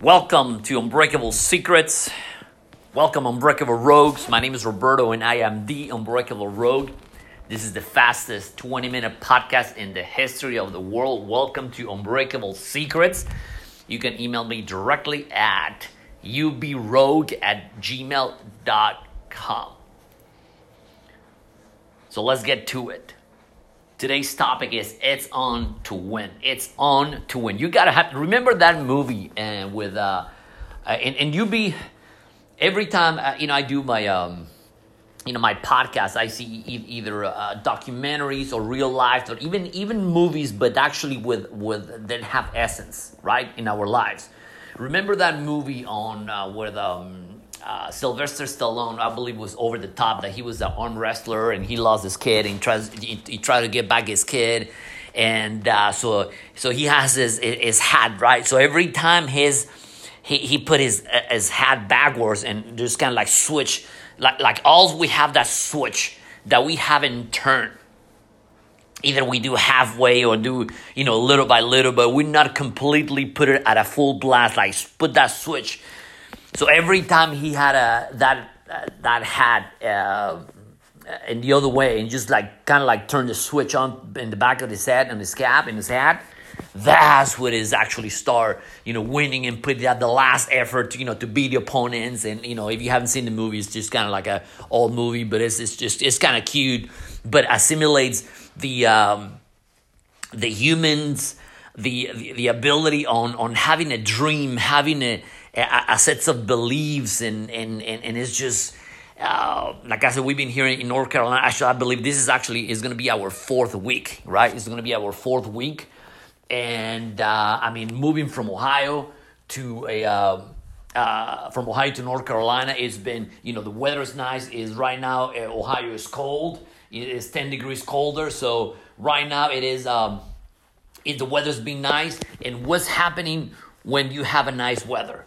Welcome to Unbreakable Secrets. Welcome, Unbreakable Rogues. My name is Roberto and I am the Unbreakable Rogue. This is the fastest 20 minute podcast in the history of the world. Welcome to Unbreakable Secrets. You can email me directly at ubrogue at gmail.com. So let's get to it. Today's topic is it's on to win. It's on to win. You gotta have remember that movie and uh, with uh, uh and, and you be every time uh, you know I do my um you know my podcast I see e- either uh, documentaries or real life or even even movies but actually with with that have essence right in our lives. Remember that movie on uh, with um uh, Sylvester Stallone, I believe, was over the top. That he was an arm wrestler and he lost his kid and he tries he, he tried to get back his kid, and uh, so so he has his his hat right. So every time his he, he put his his hat backwards and just kind of like switch like like all we have that switch that we haven't turned. Either we do halfway or do you know little by little, but we not completely put it at a full blast. Like put that switch so every time he had a that uh, that hat uh, in the other way and just like kind of like turn the switch on in the back of his head and his cap in his hat, that's what is actually start you know winning and putting out the last effort to, you know to beat the opponents. And you know if you haven't seen the movie it's just kind of like a old movie but it's, it's just it's kind of cute but assimilates the um, the humans the, the the ability on on having a dream having a a, sets of beliefs and and and, and it's just uh, like I said, we've been here in North Carolina. Actually, I believe this is actually is going to be our fourth week, right? It's going to be our fourth week, and uh, I mean, moving from Ohio to a uh, uh, from Ohio to North Carolina, it's been you know the weather is nice. Is right now uh, Ohio is cold. It is ten degrees colder. So right now it is. Um, it, the weather's been nice, and what's happening when you have a nice weather?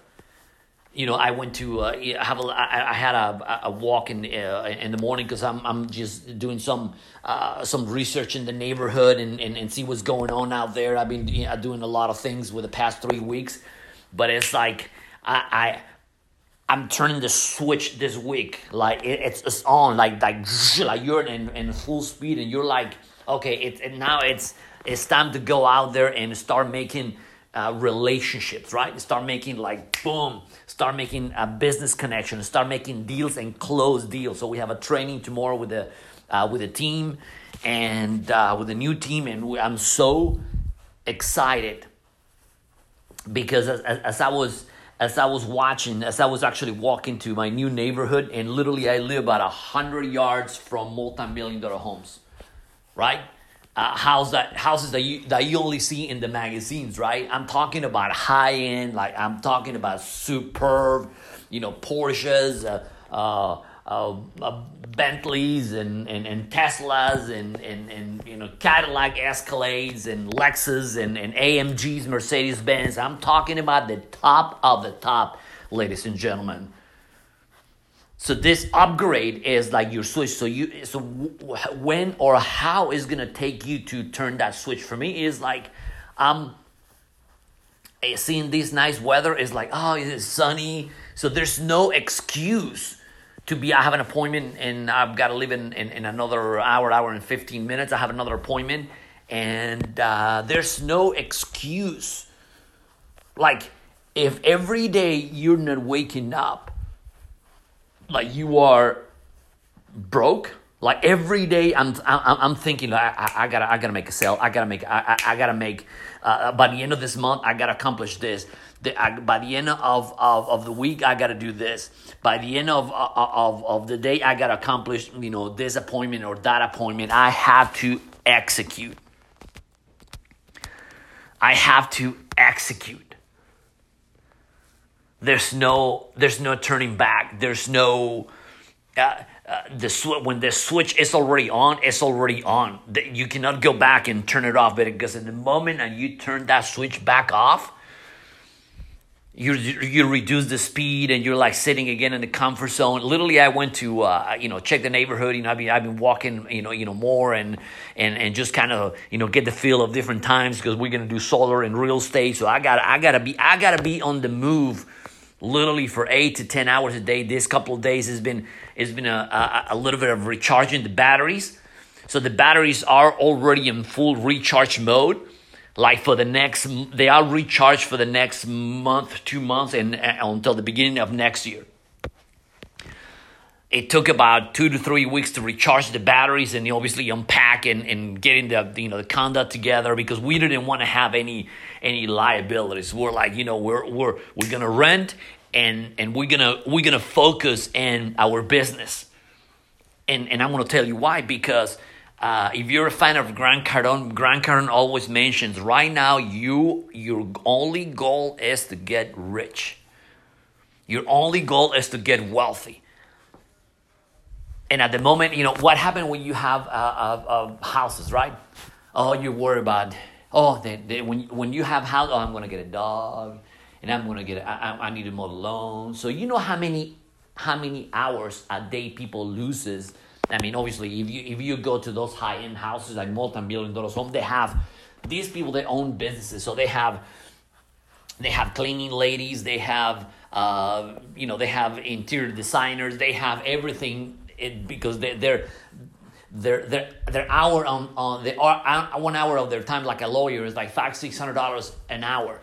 You know, I went to uh, have a I, had a, a walk in uh, in the morning because I'm I'm just doing some uh, some research in the neighborhood and, and, and see what's going on out there. I've been doing a lot of things with the past three weeks, but it's like I, I I'm turning the switch this week. Like it, it's it's on. Like like like you're in, in full speed and you're like okay. It's and now it's it's time to go out there and start making uh, relationships, right? Start making like boom, start making a business connection, start making deals and close deals. So we have a training tomorrow with the uh, with a team and uh, with a new team, and I'm so excited because as, as, as I was as I was watching, as I was actually walking to my new neighborhood, and literally I live about a hundred yards from multi-million dollar homes, right? Uh, house that houses that you that you only see in the magazines, right? I'm talking about high end, like I'm talking about superb, you know, Porsches, uh, uh, uh, uh, Bentleys and, and, and Teslas and, and, and you know Cadillac Escalades and Lexus and, and AMGs, Mercedes Benz. I'm talking about the top of the top, ladies and gentlemen. So this upgrade is like your switch. So you so when or how is gonna take you to turn that switch? For me, is like I'm um seeing this nice weather is like oh it's sunny. So there's no excuse to be. I have an appointment and I've got to leave in, in, in another hour, hour and fifteen minutes. I have another appointment and uh, there's no excuse. Like if every day you're not waking up like you are broke. Like every day i'm i'm, I'm thinking I, I, I, gotta i gotta make a sale. I gotta make i, I, I gotta make uh, by the end of this month i gotta accomplish this. The, I, by the end of, of, of the week i gotta do this. By the end of, of of the day i gotta accomplish you know this appointment or that appointment. I have to execute. I have to execute there's no there's no turning back there's no uh, uh, the sw- when the switch is already on it's already on you cannot go back and turn it off but because in the moment and you turn that switch back off you you reduce the speed and you're like sitting again in the comfort zone. Literally, I went to uh, you know check the neighborhood. You know, I've been I've been walking you know you know more and and and just kind of you know get the feel of different times because we're gonna do solar and real estate. So I got I gotta be I gotta be on the move, literally for eight to ten hours a day. This couple of days has been has been a, a, a little bit of recharging the batteries. So the batteries are already in full recharge mode like for the next they are recharged for the next month two months and uh, until the beginning of next year it took about two to three weeks to recharge the batteries and obviously unpack and, and getting the you know the conduct together because we didn't want to have any any liabilities we're like you know we're we're we're gonna rent and and we're gonna we're gonna focus in our business and and i'm gonna tell you why because uh, if you're a fan of Grant Cardone, Grant Cardone always mentions right now you your only goal is to get rich. Your only goal is to get wealthy. And at the moment, you know what happened when you have uh, uh, uh houses, right? Oh, you worry about oh, they, they, when when you have house, oh, I'm gonna get a dog, and I'm gonna get a, I, I need a more loan. So you know how many how many hours a day people loses I mean, obviously, if you if you go to those high end houses like multi-million dollar home, they have these people they own businesses, so they have they have cleaning ladies, they have uh, you know they have interior designers, they have everything it, because they, they're their their hour on on the are one hour of their time like a lawyer is like five six hundred dollars an hour,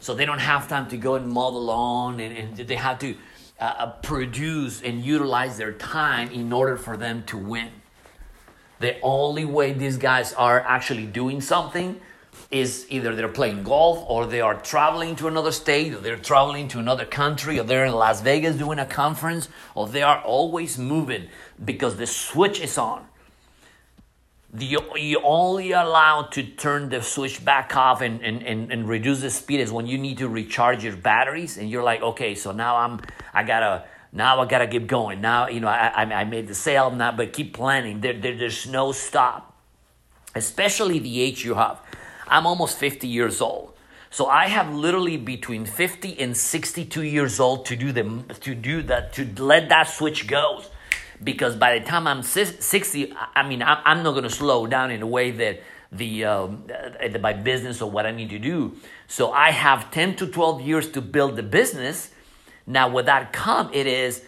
so they don't have time to go and mow the lawn and, and they have to uh, uh, produce and utilize their time in order for them to win. The only way these guys are actually doing something is either they're playing golf or they are traveling to another state or they're traveling to another country or they're in Las Vegas doing a conference or they are always moving because the switch is on. The, you only allowed to turn the switch back off and, and, and, and reduce the speed is when you need to recharge your batteries and you're like okay so now i'm i gotta now i gotta keep going. Now you know i, I, made the sale now but keep planning. There, there, there's no stop. Especially the age you have i'm almost 50 years old so i have literally between 50 and 62 years old to do the to do that to let that switch go because by the time I'm 60, I mean, I'm not going to slow down in a way that the um, uh, my business or what I need to do. So I have 10 to 12 years to build the business. Now, with that come, it is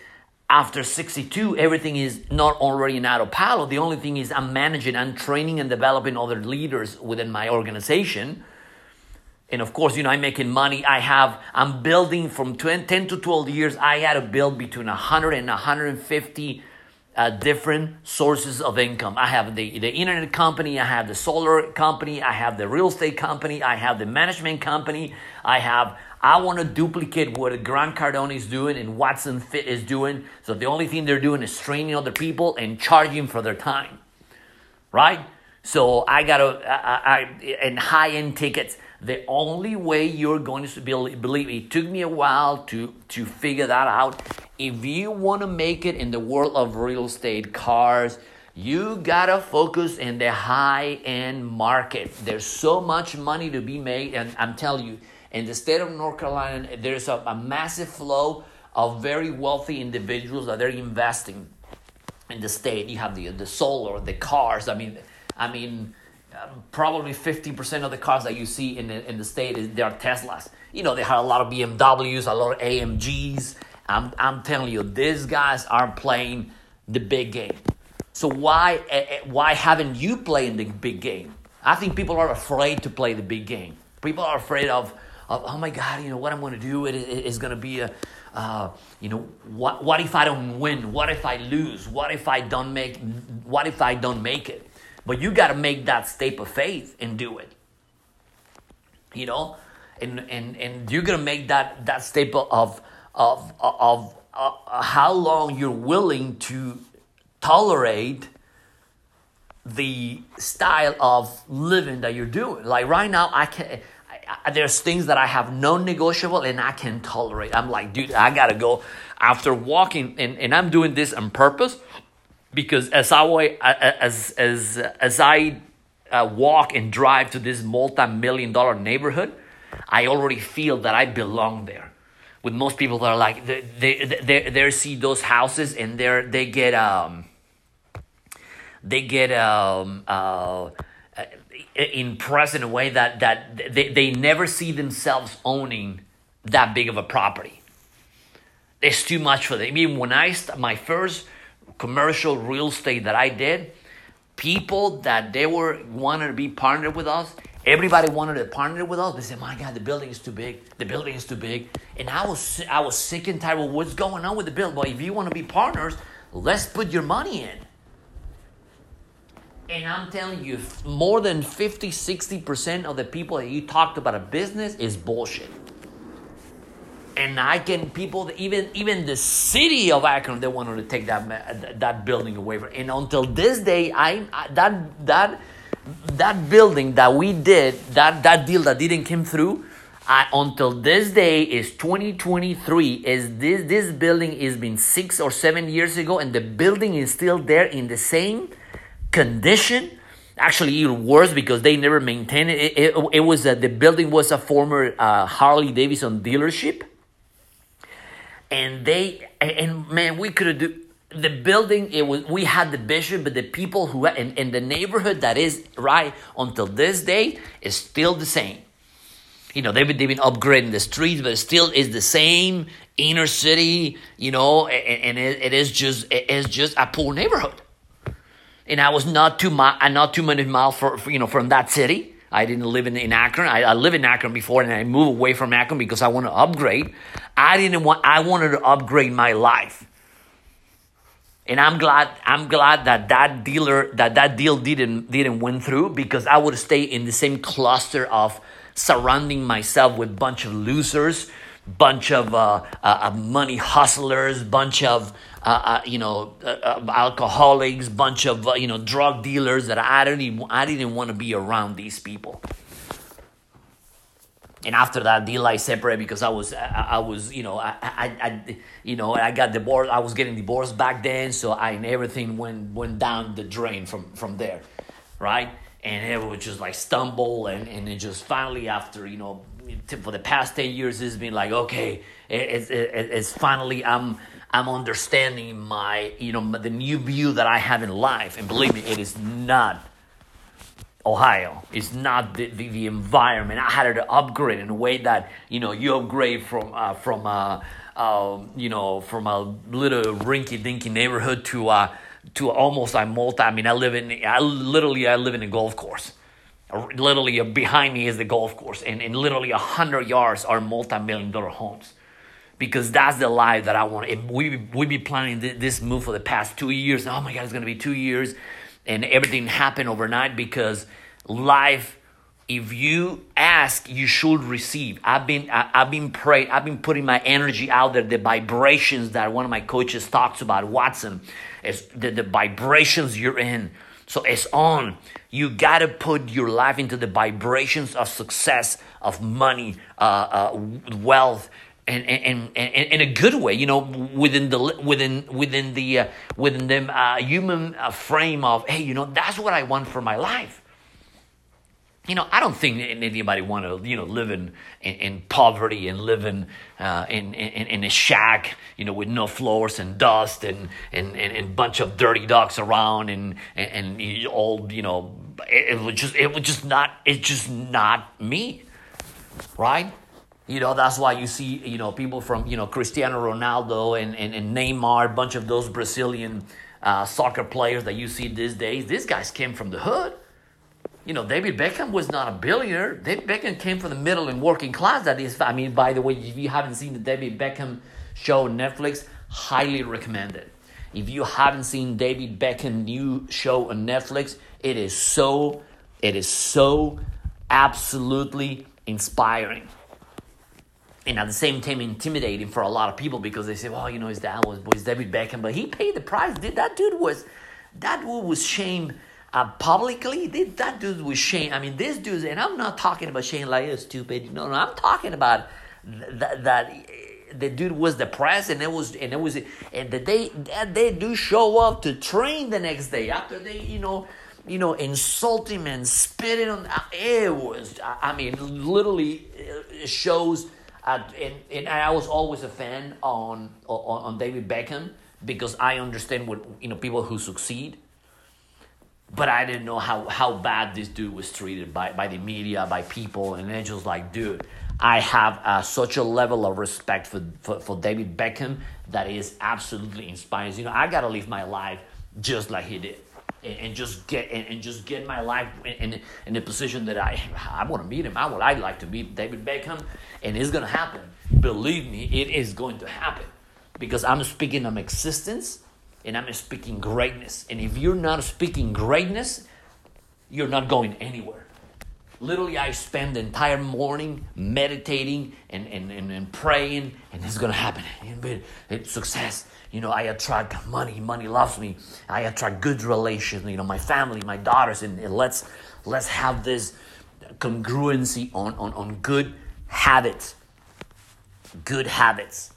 after 62, everything is not already in autopilot. The only thing is I'm managing, I'm training and developing other leaders within my organization. And of course, you know, I'm making money. I have, I'm building from 10 to 12 years. I had to build between 100 and 150 uh, different sources of income. I have the, the internet company, I have the solar company, I have the real estate company, I have the management company, I have, I want to duplicate what Grant Cardone is doing and Watson Fit is doing. So the only thing they're doing is training other people and charging for their time, right? So I got to, I, I, and high end tickets. The only way you're going to believe, it took me a while to, to figure that out if you want to make it in the world of real estate, cars, you gotta focus in the high end market. There's so much money to be made, and I'm telling you, in the state of North Carolina, there's a, a massive flow of very wealthy individuals that are investing in the state. You have the the solar, the cars. I mean, I mean, probably fifty percent of the cars that you see in the in the state is they are Teslas. You know, they have a lot of BMWs, a lot of AMGs. I'm, I'm telling you, these guys are playing the big game. So why, uh, why haven't you played the big game? I think people are afraid to play the big game. People are afraid of, of oh my God, you know, what I'm going to do it is going to be a, uh, you know, what, what if I don't win? What if I lose? What if I don't make, what if I don't make it? But you got to make that step of faith and do it. You know, and, and, and you're to make that, that step of, of, of uh, how long you're willing to tolerate the style of living that you're doing. Like right now, I can. There's things that I have non-negotiable and I can tolerate. I'm like, dude, I gotta go. After walking, and, and I'm doing this on purpose because as I as as as I uh, walk and drive to this multi-million dollar neighborhood, I already feel that I belong there. with most people that are like they they they, they see those houses and they're they get um they get um uh in a way that that they, they never see themselves owning that big of a property. It's too much for them. I mean, when I st- my first commercial real estate that I did, people that they were wanted to be partnered with us, everybody wanted to partner with us. They said, "My God, the building is too big. The building is too big." And I was I was sick and tired of what's going on with the building. But if you want to be partners, let's put your money in. And I'm telling you, more than 50, 60% of the people that you talked about a business is bullshit. And I can people even even the city of Akron they wanted to take that that building away from. And until this day, I, I that that that building that we did that that deal that didn't come through. I, until this day is 2023 is this this building is been six or seven years ago and the building is still there in the same condition actually even worse because they never maintained it. It, it, it was the building was a former uh, Harley Davidson dealership, and they and man, we could have do the building. It was we had the vision, but the people who in, in the neighborhood that is right until this day is still the same. You know they've been they've been upgrading the streets, but it still is the same inner city. You know, and, and it, it is just it is just a poor neighborhood and I was not too mi- uh, not too many miles for, for, you know from that city. I didn't live in, in Akron. I, I lived in Akron before, and I moved away from Akron because I want to upgrade. I didn't want. I wanted to upgrade my life, and I'm glad. I'm glad that that dealer that that deal didn't didn't win through because I would stay in the same cluster of surrounding myself with bunch of losers, bunch of uh, uh, money hustlers, bunch of uh, uh, you know, uh, uh alcoholics, bunch of uh, you know drug dealers that I didn't I didn't want to be around these people. And after that deal, I separated because I was I, I was you know I, I, I you know I got divorced. I was getting divorced back then, so I and everything went went down the drain from from there, right? And it was just like stumble, and and it just finally after you know for the past ten years, it's been like okay, it, it, it, it's finally I'm I'm understanding my, you know, the new view that I have in life. And believe me, it is not Ohio. It's not the, the, the environment. I had to upgrade in a way that, you know, you upgrade from, uh, from uh, uh, you know, from a little rinky-dinky neighborhood to, uh, to almost a multi. I mean, I live in, I literally, I live in a golf course. Literally behind me is the golf course, and, and literally a hundred yards are multi-million dollar homes because that's the life that I want. If we we be planning this move for the past two years. Oh my God, it's gonna be two years, and everything happened overnight because life. If you ask, you should receive. I've been I, have been praying. I've been putting my energy out there. The vibrations that one of my coaches talks about, Watson, is the, the vibrations you're in. So it's on. You got to put your life into the vibrations of success, of money, uh, uh, wealth, and and, and, in a good way, you know, within the within within the uh, within the uh, human uh, frame of hey, you know, that's what I want for my life. You know, I don't think anybody want to you know live in in, in poverty and live in, uh, in, in in a shack, you know, with no floors and dust and and and, and bunch of dirty dogs around and and, and all you know, it, it was just it was just not it's just not me, right? You know, that's why you see, you know, people from, you know, Cristiano Ronaldo and, and, and Neymar, a bunch of those Brazilian uh, soccer players that you see these days. These guys came from the hood. You know, David Beckham was not a billionaire. David Beckham came from the middle and working class. That is, I mean, by the way, if you haven't seen the David Beckham show on Netflix, highly recommended. If you haven't seen David Beckham new show on Netflix, it is so, it is so absolutely inspiring and at the same time intimidating for a lot of people because they say, well, you know, his dad was, was David Beckham, but he paid the price. Did that dude was that dude was shamed uh, publicly? Did that dude was shamed? I mean, this dude, and I'm not talking about Shane like you're stupid. No, no, I'm talking about th- that the dude was depressed and it was and it was and that they that they do show up to train the next day after they you know you know insult him and spit it on it was I mean literally shows Uh, and, and I was always a fan on, on on David Beckham because I understand what you know people who succeed. But I didn't know how, how bad this dude was treated by, by the media, by people, and it's just like, dude, I have uh, such a level of respect for, for, for David Beckham that is absolutely inspiring. You know, I gotta live my life just like he did and, and just get and, and, just get my life in, in, in a position that I I want to meet him. I would I'd like to meet David Beckham, and it's gonna happen. Believe me, it is going to happen because I'm speaking of existence and I'm speaking greatness. And if you're not speaking greatness, you're not going anywhere. Literally, I spend the entire morning meditating and, and, and, and praying, and it's gonna happen. It's success. You know, I attract money. Money loves me. I attract good relations. You know, my family, my daughters, and, and let's let's have this congruency on, on, on good habits. Good habits.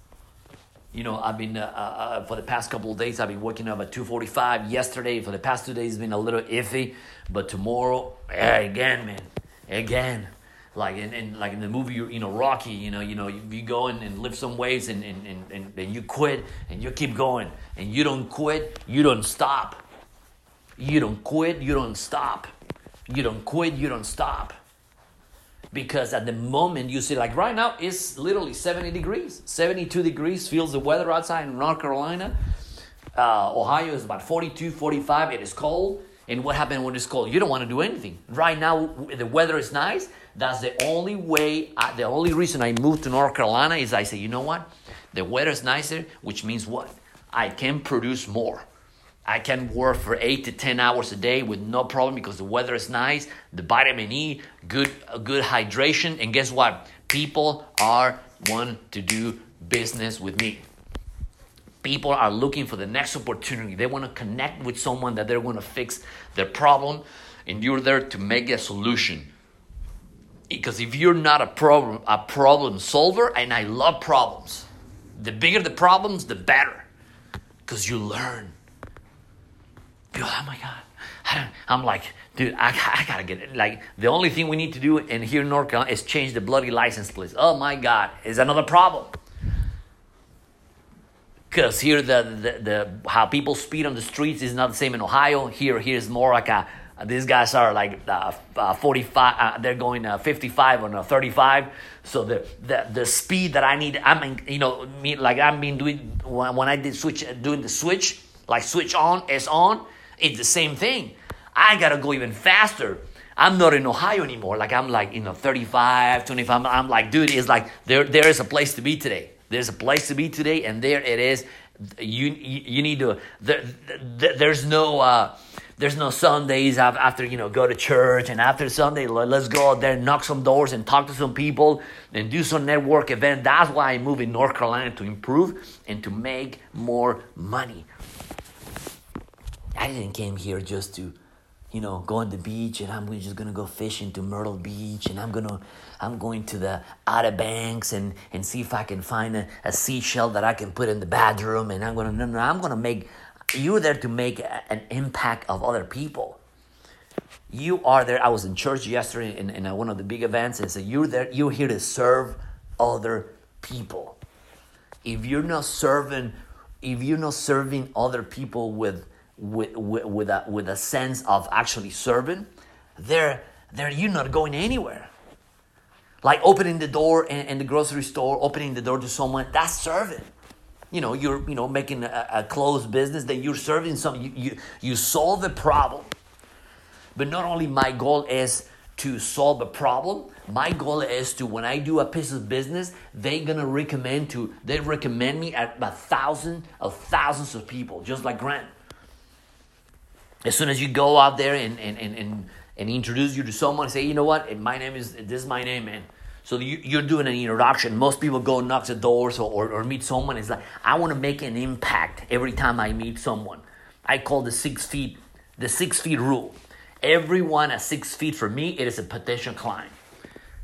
You know, I've been uh, uh, for the past couple of days. I've been working up at two forty five. Yesterday, for the past two days, it's been a little iffy, but tomorrow, yeah, again, man, again. Like in, in like in the movie, you know, Rocky. You know, you know, you, you go in and lift some weights, and, and, and, and, and you quit, and you keep going, and you don't quit, you don't stop. You don't quit, you don't stop. You don't quit, you don't stop because at the moment you see like right now it's literally 70 degrees. 72 degrees feels the weather outside in north carolina. Uh, ohio is about 42 45 it is cold. And what happened when it's cold? You don't want to do anything. Right now the weather is nice. That's the only way I, the only reason i moved to north carolina is i say you know what? The weather is nicer which means what? I can produce more I can work for eight to ten hours a day with no problem because the weather is nice, the vitamin E, good good hydration, and guess what? People are want to do business with me. People are looking for the next opportunity. They want to connect with someone that they're going to fix their problem, and you're there to make a solution. Because if you're not a problem a problem solver, and I love problems, the bigger the problems, the better, because you learn oh my God. I'm like, dude, I, I gotta get it. Like, the only thing we need to do in here in North Carolina is change the bloody license plates. Oh my God, is another problem. Because here, the, the, the, how people speed on the streets is not the same in Ohio. Here, here's more like a, these guys are like uh, uh, 45 uh, they're going uh, 55 or 35 so the, the the speed that i need i mean you know me like i've been doing when, when i did switch doing the switch like switch on is on it's the same thing. I gotta go even faster. I'm not in Ohio anymore. Like I'm like, you know, 35, 25. I'm like, dude, it's like there there is a place to be today. There's a place to be today, and there it is. You you, you need to. There, there's no. Uh, there's no Sundays after you know go to church and after Sunday let's go out there knock some doors and talk to some people and do some network event. That's why I moved in North Carolina to improve and to make more money. I didn't came here just to, you know, go on the beach and I'm just gonna go fishing to Myrtle Beach and I'm gonna I'm going to the Outer Banks and and see if I can find a, a seashell that I can put in the bathroom and I'm gonna no no I'm gonna make you're there to make a, an impact of other people. You are there. I was in church yesterday in, in one of the big events and said you're there. You're here to serve other people. If you're not serving, if you're not serving other people with with, with, with, a, with a sense of actually serving, there, there you're not going anywhere. Like opening the door in, in the grocery store, opening the door to someone, that's serving. You know, you're you know making a, a closed business that you're serving some you, you you solve the problem. But not only my goal is to solve a problem, my goal is to when I do a piece of business, they're gonna recommend to they recommend me at a thousand of thousands of people, just like Grant. As soon as you go out there and, and, and, and, and introduce you to someone, say, you know what, my name is, this is my name, man. So you, you're doing an introduction. Most people go knock the doors or, or, or meet someone. It's like, I want to make an impact every time I meet someone. I call the six feet, the six feet rule. Everyone at six feet for me, it is a potential client.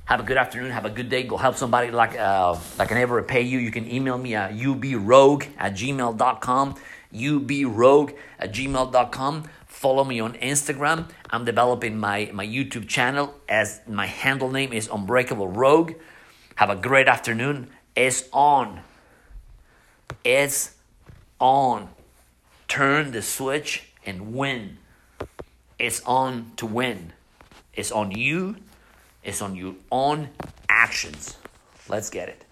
Have a good afternoon. Have a good day. Go help somebody like uh, like I never repay you. You can email me at ubrogue at gmail.com. ubrogue at gmail.com. Follow me on Instagram. I'm developing my, my YouTube channel as my handle name is Unbreakable Rogue. Have a great afternoon. It's on. It's on. Turn the switch and win. It's on to win. It's on you. It's on your own actions. Let's get it.